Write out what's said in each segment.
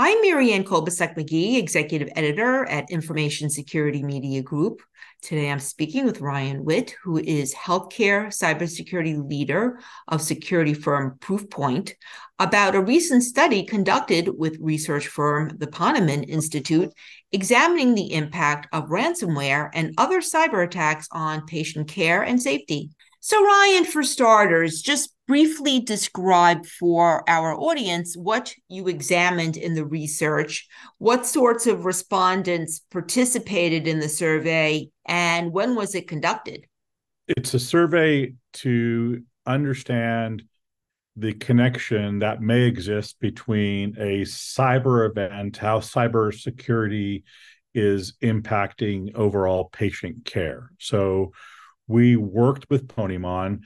I'm Marianne Kolbasuk McGee, Executive Editor at Information Security Media Group. Today I'm speaking with Ryan Witt, who is Healthcare Cybersecurity Leader of security firm Proofpoint, about a recent study conducted with research firm the Ponemon Institute examining the impact of ransomware and other cyber attacks on patient care and safety. So, Ryan, for starters, just briefly describe for our audience what you examined in the research, what sorts of respondents participated in the survey, and when was it conducted? It's a survey to understand the connection that may exist between a cyber event, how cybersecurity is impacting overall patient care. So, we worked with Ponemon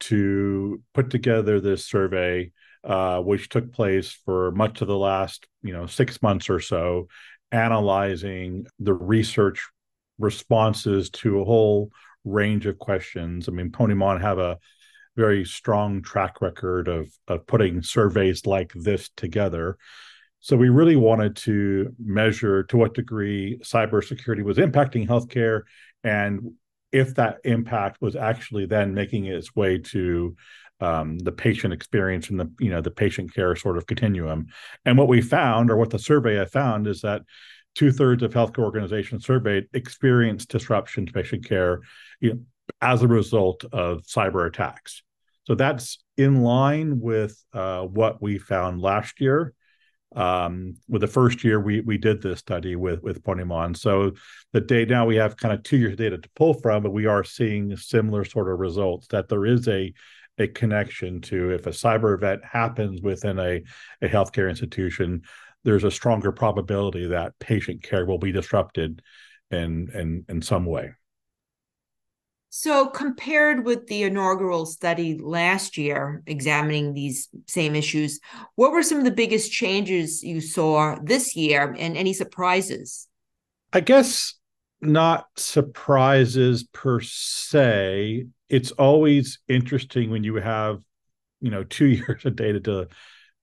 to put together this survey, uh, which took place for much of the last, you know, six months or so, analyzing the research responses to a whole range of questions. I mean, Ponemon have a very strong track record of of putting surveys like this together. So we really wanted to measure to what degree cybersecurity was impacting healthcare and if that impact was actually then making its way to um, the patient experience and the you know the patient care sort of continuum. And what we found, or what the survey I found, is that two thirds of healthcare organizations surveyed experienced disruption to patient care you know, as a result of cyber attacks. So that's in line with uh, what we found last year um, with the first year we we did this study with with Ponemon. So the data now we have kind of two years data to pull from, but we are seeing similar sort of results that there is a a connection to if a cyber event happens within a, a healthcare institution, there's a stronger probability that patient care will be disrupted in in in some way. So, compared with the inaugural study last year examining these same issues, what were some of the biggest changes you saw this year and any surprises? I guess not surprises per se. It's always interesting when you have, you know, two years of data to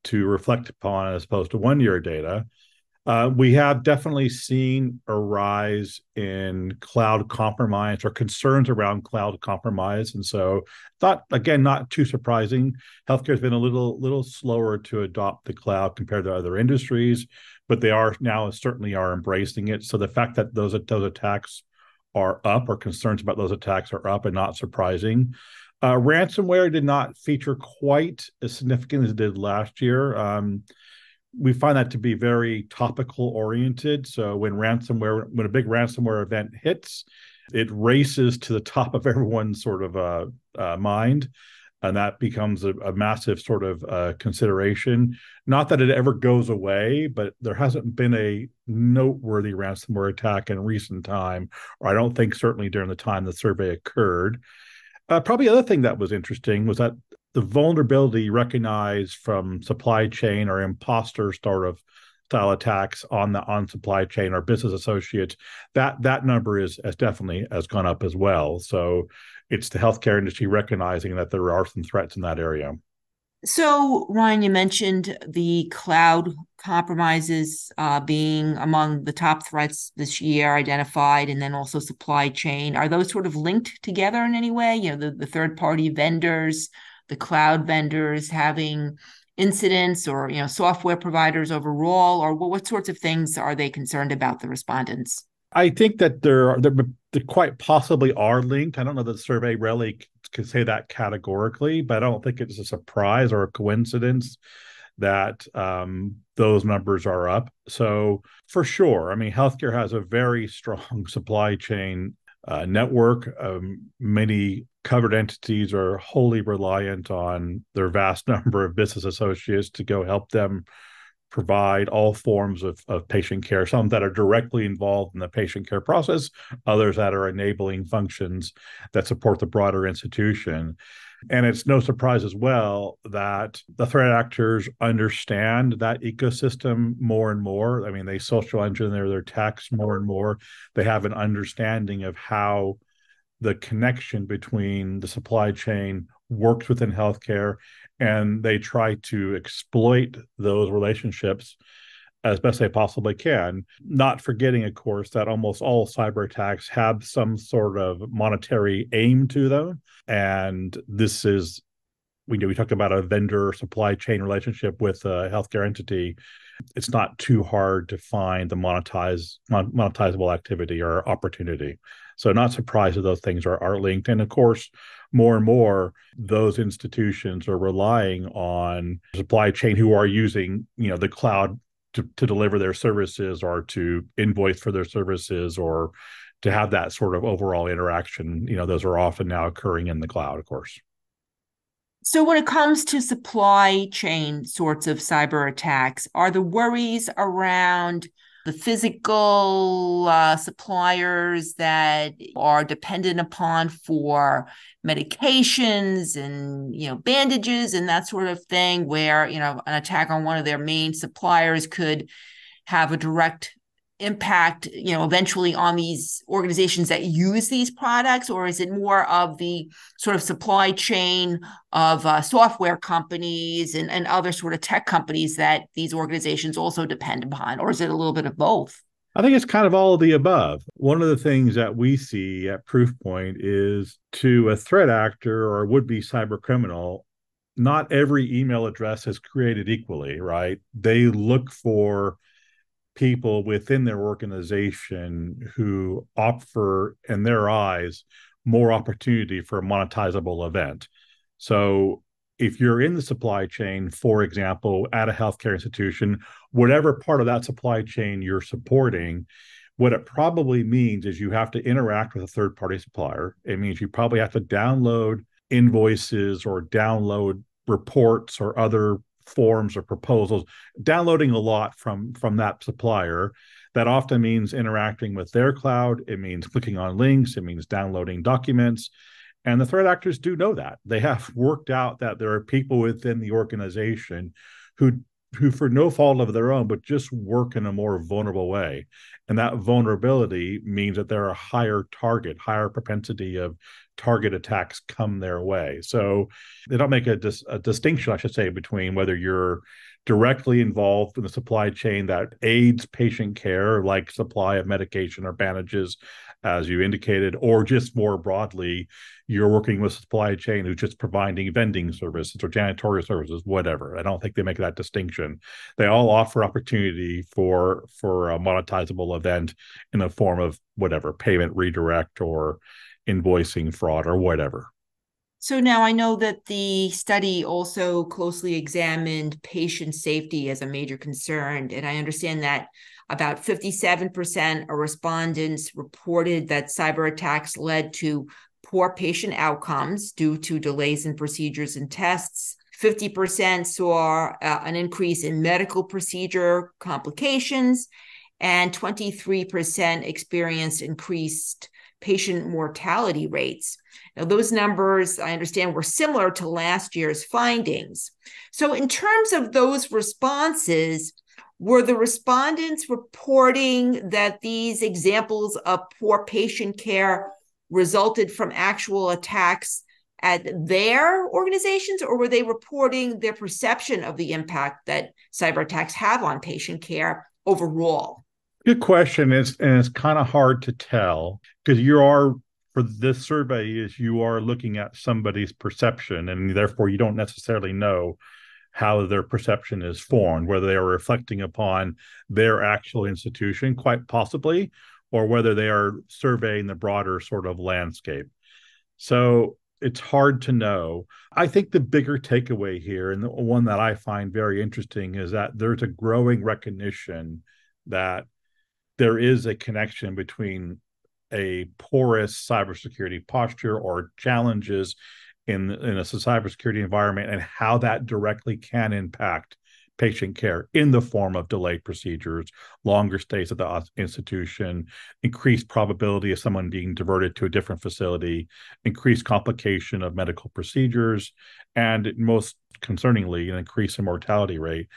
to reflect upon as opposed to one year data. Uh, we have definitely seen a rise in cloud compromise or concerns around cloud compromise, and so thought again not too surprising. Healthcare has been a little little slower to adopt the cloud compared to other industries, but they are now certainly are embracing it. So the fact that those those attacks are up or concerns about those attacks are up and not surprising. Uh, ransomware did not feature quite as significant as it did last year. Um, we find that to be very topical oriented. So when ransomware, when a big ransomware event hits, it races to the top of everyone's sort of uh, uh, mind, and that becomes a, a massive sort of uh, consideration. Not that it ever goes away, but there hasn't been a noteworthy ransomware attack in recent time, or I don't think certainly during the time the survey occurred. Uh, probably other thing that was interesting was that the vulnerability recognized from supply chain or imposter sort of style attacks on the on supply chain or business associates that that number is has definitely has gone up as well. So it's the healthcare industry recognizing that there are some threats in that area. So ryan you mentioned the cloud compromises uh, being among the top threats this year identified and then also supply chain. Are those sort of linked together in any way? You know the, the third party vendors the cloud vendors having incidents or you know software providers overall or what, sorts of things are they concerned about the respondents? I think that there are there, there quite possibly are linked. I don't know that the survey really could say that categorically but i don't think it's a surprise or a coincidence that um, those numbers are up. So for sure i mean healthcare has a very strong supply chain uh, network. Um, many covered entities are wholly reliant on their vast number of business associates to go help them provide all forms of, of patient care, some that are directly involved in the patient care process, others that are enabling functions that support the broader institution. And it's no surprise as well that the threat actors understand that ecosystem more and more. I mean, they social engineer their attacks more and more. They have an understanding of how the connection between the supply chain works within healthcare, and they try to exploit those relationships as best they possibly can, not forgetting, of course, that almost all cyber attacks have some sort of monetary aim to them. And this is, we know we talked about a vendor supply chain relationship with a healthcare entity. It's not too hard to find the monetize monetizable activity or opportunity. So not surprised that those things are, are linked. And of course, more and more those institutions are relying on supply chain who are using, you know, the cloud to, to deliver their services or to invoice for their services or to have that sort of overall interaction. You know those are often now occurring in the cloud of course. So when it comes to supply chain sorts of cyber attacks are the worries around the physical uh, suppliers that are dependent upon for medications and you know bandages and that sort of thing where you know an attack on one of their main suppliers could have a direct impact you know eventually on these organizations that use these products or is it more of the sort of supply chain of uh, software companies and, and other sort of tech companies that these organizations also depend upon or is it a little bit of both I think it's kind of all of the above. One of the things that we see at Proofpoint is to a threat actor or would be cyber criminal, not every email address is created equally, right? They look for people within their organization who offer, in their eyes, more opportunity for a monetizable event. So if you're in the supply chain, for example, at a healthcare institution, whatever part of that supply chain you're supporting, what it probably means is you have to interact with a third party supplier. It means you probably have to download invoices or download reports or other forms or proposals downloading a lot from from that supplier. That often means interacting with their cloud it means clicking on links it means downloading documents. And the threat actors do know that. They have worked out that there are people within the organization who who for no fault of their own but just work in a more vulnerable way and that vulnerability means that they're a higher target higher propensity of target attacks come their way. So they don't make a, dis- a, distinction, I should say, between whether you're directly involved in the supply chain that aids patient care, like supply of medication or bandages, as you indicated, or just more broadly, you're working with supply chain who's just providing vending services or janitorial services, whatever. I don't think they make that distinction. They all offer opportunity for for a monetizable event in the form of whatever payment redirect or invoicing fraud or whatever. So now I know that the study also closely examined patient safety as a major concern. And I understand that about 57% of respondents reported that cyber attacks led to poor patient outcomes due to delays in procedures and tests. 50% saw uh, an increase in medical procedure complications, and 23% experienced increased patient mortality rates. Now, those numbers, I understand, were similar to last year's findings. So, in terms of those responses, were the respondents reporting that these examples of poor patient care resulted from actual attacks at their organizations, or were they reporting their perception of the impact that cyber attacks have on patient care overall? Good question. It's, and it's kind of hard to tell because you are for this survey is you are looking at somebody's perception and therefore you don't necessarily know how their perception is formed whether they are reflecting upon their actual institution quite possibly or whether they are surveying the broader sort of landscape. So it's hard to know. I think the bigger takeaway here and the one that i find very interesting is that there's a growing recognition that there is a connection between a porous cybersecurity posture or challenges in in a cybersecurity environment and how that directly can impact patient care in the form of delayed procedures, longer stays at the institution, increased probability of someone being diverted to a different facility, increased complication of medical procedures, and most concerningly, an increase in mortality rate.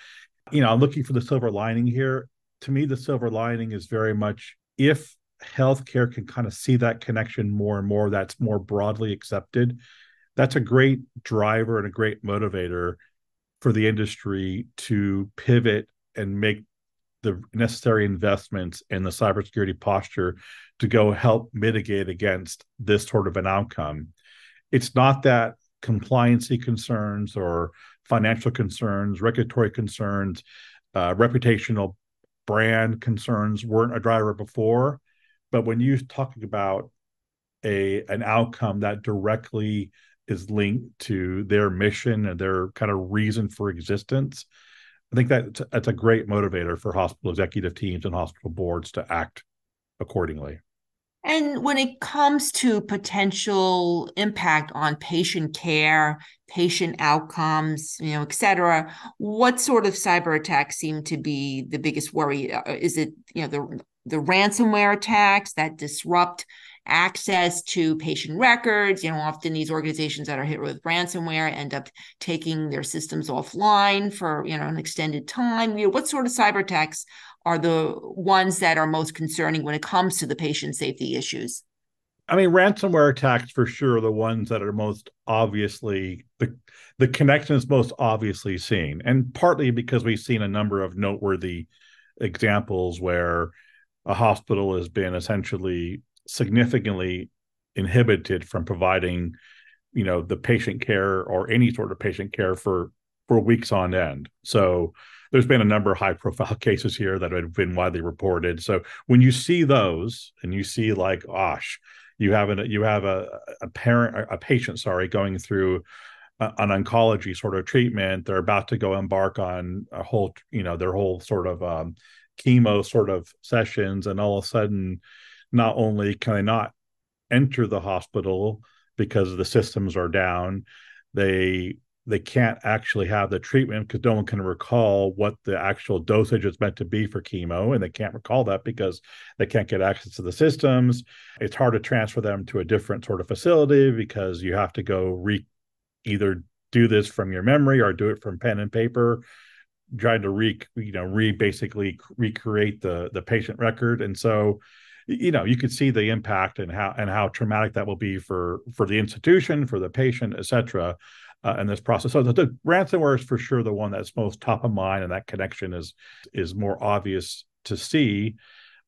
You know, I'm looking for the silver lining here to me, the silver lining is very much if healthcare can kind of see that connection more and more, that's more broadly accepted. That's a great driver and a great motivator for the industry to pivot and make the necessary investments in the cybersecurity posture to go help mitigate against this sort of an outcome. It's not that compliancy concerns or financial concerns, regulatory concerns, uh, reputational brand concerns weren't a driver before. But when you're talking about a an outcome that directly is linked to their mission and their kind of reason for existence, I think that that's a great motivator for hospital executive teams and hospital boards to act accordingly. And when it comes to potential impact on patient care, patient outcomes, you know, et cetera, what sort of cyber attacks seem to be the biggest worry? Uh, is it, you know, the the ransomware attacks that disrupt access to patient records. You know, often these organizations that are hit with ransomware end up taking their systems offline for, you know, an extended time. You know, what sort of cyber attacks are the ones that are most concerning when it comes to the patient safety issues? I mean, ransomware attacks for sure are the ones that are most obviously the the connection is most obviously seen, and partly because we've seen a number of noteworthy examples where a hospital has been essentially significantly inhibited from providing, you know, the patient care or any sort of patient care for for weeks on end. So there's been a number of high profile cases here that have been widely reported. So when you see those and you see like, gosh, you have a you have a, a parent a patient sorry going through a, an oncology sort of treatment they're about to go embark on a whole you know their whole sort of um, chemo sort of sessions and all of a sudden not only can they not enter the hospital because the systems are down they they can't actually have the treatment because no one can recall what the actual dosage is meant to be for chemo and they can't recall that because they can't get access to the systems. It's hard to transfer them to a different sort of facility because you have to go re either do this from your memory or do it from pen and paper trying to re you know re basically recreate the the patient record. And so you know you could see the impact and how and how traumatic that will be for for the institution for the patient et cetera uh, in this process. So the, the, ransomware is for sure the one that's most top of mind, and that connection is is more obvious to see.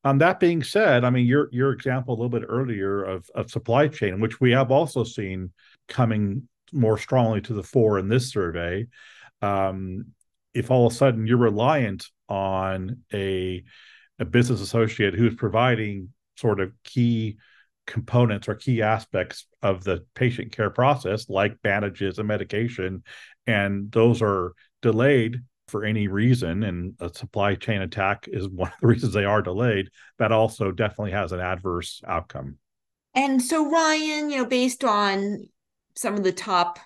Um, that being said, I mean your your example a little bit earlier of of supply chain, which we have also seen coming more strongly to the fore in this survey. Um, if all of a sudden you're reliant on a a business associate who's providing sort of key components or key aspects of the patient care process, like bandages and medication, and those are delayed for any reason, and a supply chain attack is one of the reasons they are delayed, that also definitely has an adverse outcome. And so, Ryan, you know, based on some of the top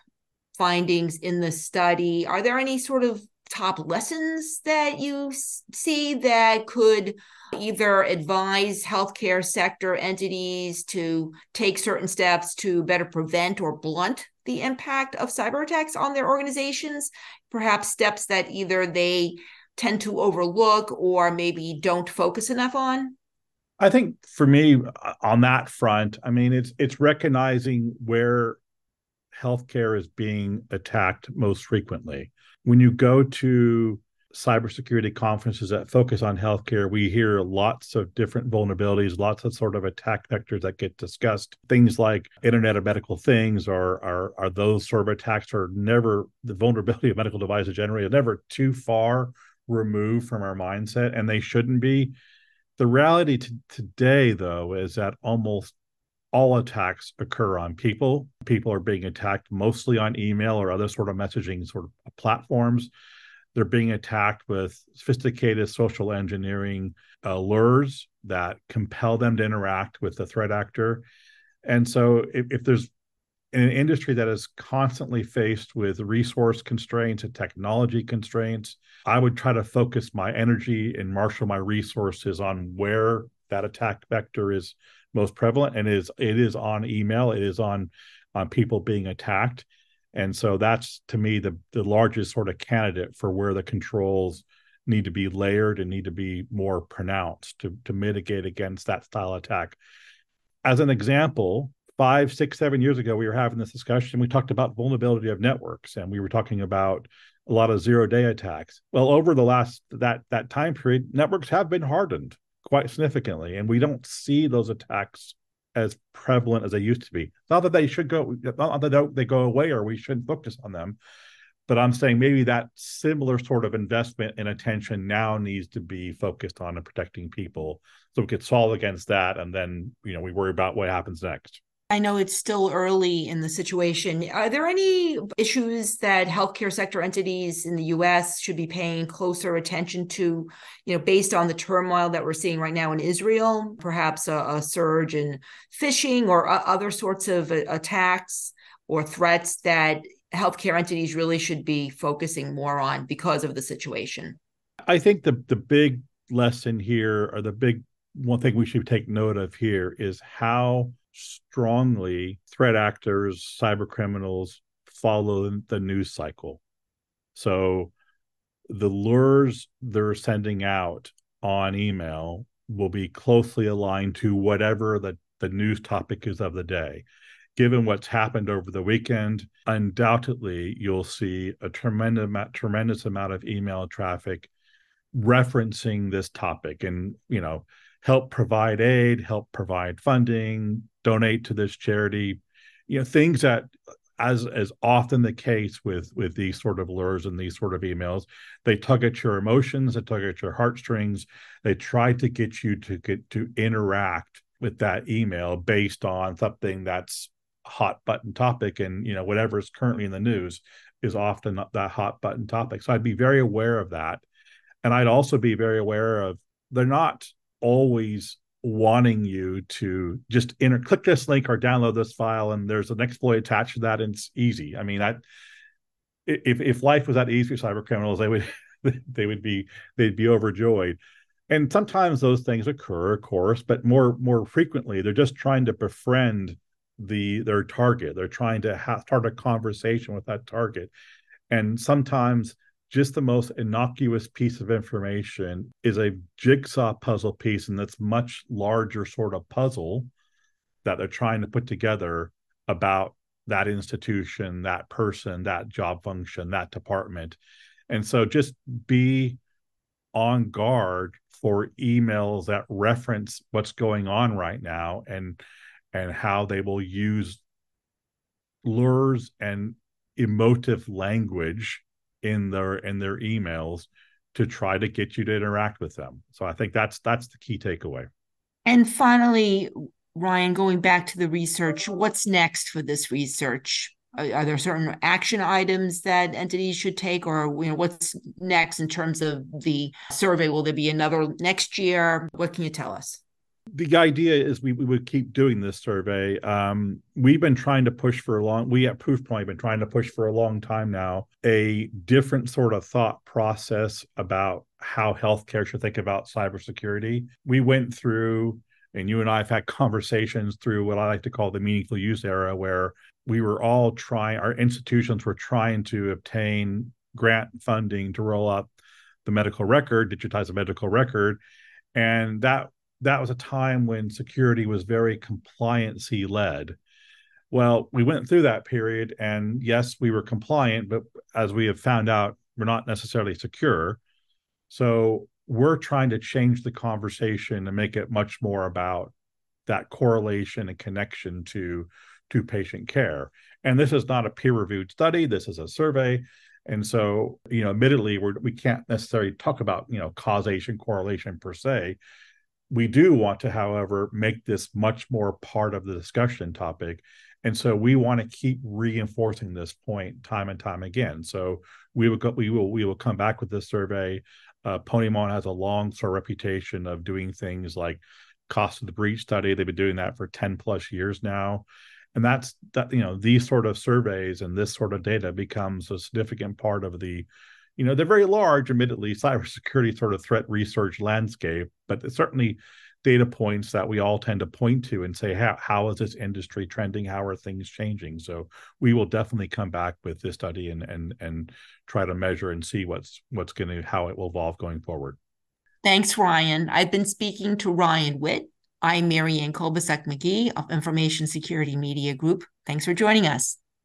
findings in the study, are there any sort of top lessons that you see that could either advise healthcare sector entities to take certain steps to better prevent or blunt the impact of cyber attacks on their organizations perhaps steps that either they tend to overlook or maybe don't focus enough on? I think for me uh, on that front i mean it's it's recognizing where healthcare is being attacked most frequently when you go to cybersecurity conferences that focus on healthcare, we hear lots of different vulnerabilities, lots of sort of attack vectors that get discussed. Things like Internet of Medical Things are are are those sort of attacks are never the vulnerability of medical devices generally are never too far removed from our mindset, and they shouldn't be. The reality to today, though, is that almost all attacks occur on people. People are being attacked mostly on email or other sort of messaging sort of platforms. They're being attacked with sophisticated social engineering uh, lures that compel them to interact with the threat actor. And so, if, if there's an industry that is constantly faced with resource constraints and technology constraints, I would try to focus my energy and marshal my resources on where that attack vector is most prevalent and it is it is on email it is on on people being attacked. And so that's to me the the largest sort of candidate for where the controls need to be layered and need to be more pronounced to to mitigate against that style attack. As an example five six seven years ago we were having this discussion we talked about vulnerability of networks and we were talking about a lot of zero day attacks. Well, over the last that that time period, networks have been hardened quite significantly, and we don't see those attacks as prevalent as they used to be. Not that they should go, not that they go away or we shouldn't focus on them, but I'm saying maybe that similar sort of investment and attention now needs to be focused on and protecting people, so we could solve against that, and then you know we worry about what happens next. I know it's still early in the situation. Are there any issues that healthcare sector entities in the US should be paying closer attention to, you know, based on the turmoil that we're seeing right now in Israel, perhaps a, a surge in phishing or uh, other sorts of uh, attacks or threats that healthcare entities really should be focusing more on because of the situation? I think the the big lesson here or the big one thing we should take note of here is how strongly threat actors, cyber criminals follow the news cycle. So the lures they're sending out on email will be closely aligned to whatever the, the news topic is of the day. Given what's happened over the weekend, undoubtedly you'll see a tremendous tremendous amount of email traffic referencing this topic. And you know, help provide aid, help provide funding, donate to this charity, you know, things that as as often the case with with these sort of lures and these sort of emails, they tug at your emotions, they tug at your heartstrings, they try to get you to get to interact with that email based on something that's hot button topic and you know whatever is currently in the news is often that hot button topic. So i'd be very aware of that. And i'd also be very aware of they're not always wanting you to just enter click this link or download this file and there's an exploit attached to that and it's easy. I mean i if if life was that easy for cyber criminals they would they would be they'd be overjoyed. And sometimes those things occur of course but more more frequently they're just trying to befriend the their target. They're trying to ha- start a conversation with that target. And sometimes just the most innocuous piece of information is a jigsaw puzzle piece and that's much larger sort of puzzle that they're trying to put together about that institution that person that job function that department. And so just be on guard for emails that reference what's going on right now and and how they will use lures and emotive language in their in their emails to try to get you to interact with them. So I think that's that's the key takeaway. And finally, Ryan, going back to the research, what's next for this research? Are, are there certain action items that entities should take, or you know, what's next in terms of the survey? Will there be another next year? What can you tell us? The idea is we, we would keep doing this survey. Um, we've been trying to push for a long, we at Proofpoint have been trying to push for a long time now, a different sort of thought process about how healthcare should think about cybersecurity. We went through, and you and I have had conversations through what I like to call the meaningful use era, where we were all trying, our institutions were trying to obtain grant funding to roll up the medical record, digitize the medical record. And that that was a time when security was very compliancy led. Well, we went through that period, and yes, we were compliant, but as we have found out, we're not necessarily secure. So we're trying to change the conversation and make it much more about that correlation and connection to to patient care. And this is not a peer reviewed study. This is a survey. And so, you know, admittedly, we're, we can't necessarily talk about, you know, causation, correlation per se, we do want to, however, make this much more part of the discussion topic. And so we want to keep reinforcing this point time and time again. So we will go, we will we will come back with this survey. Uh, Ponemon has a long sort of reputation of doing things like cost of the breach study. They've been doing that for 10 plus years now. And that's that, you know, these sort of surveys and this sort of data becomes a significant part of the you know, they're very large, admittedly, cybersecurity sort of threat research landscape, but certainly data points that we all tend to point to and say, how, how is this industry trending? How are things changing? So we will definitely come back with this study and and and try to measure and see what's what's going to how it will evolve going forward. Thanks, Ryan. I've been speaking to Ryan Witt. I'm Marianne Kolbasuk McGee of Information Security Media Group. Thanks for joining us.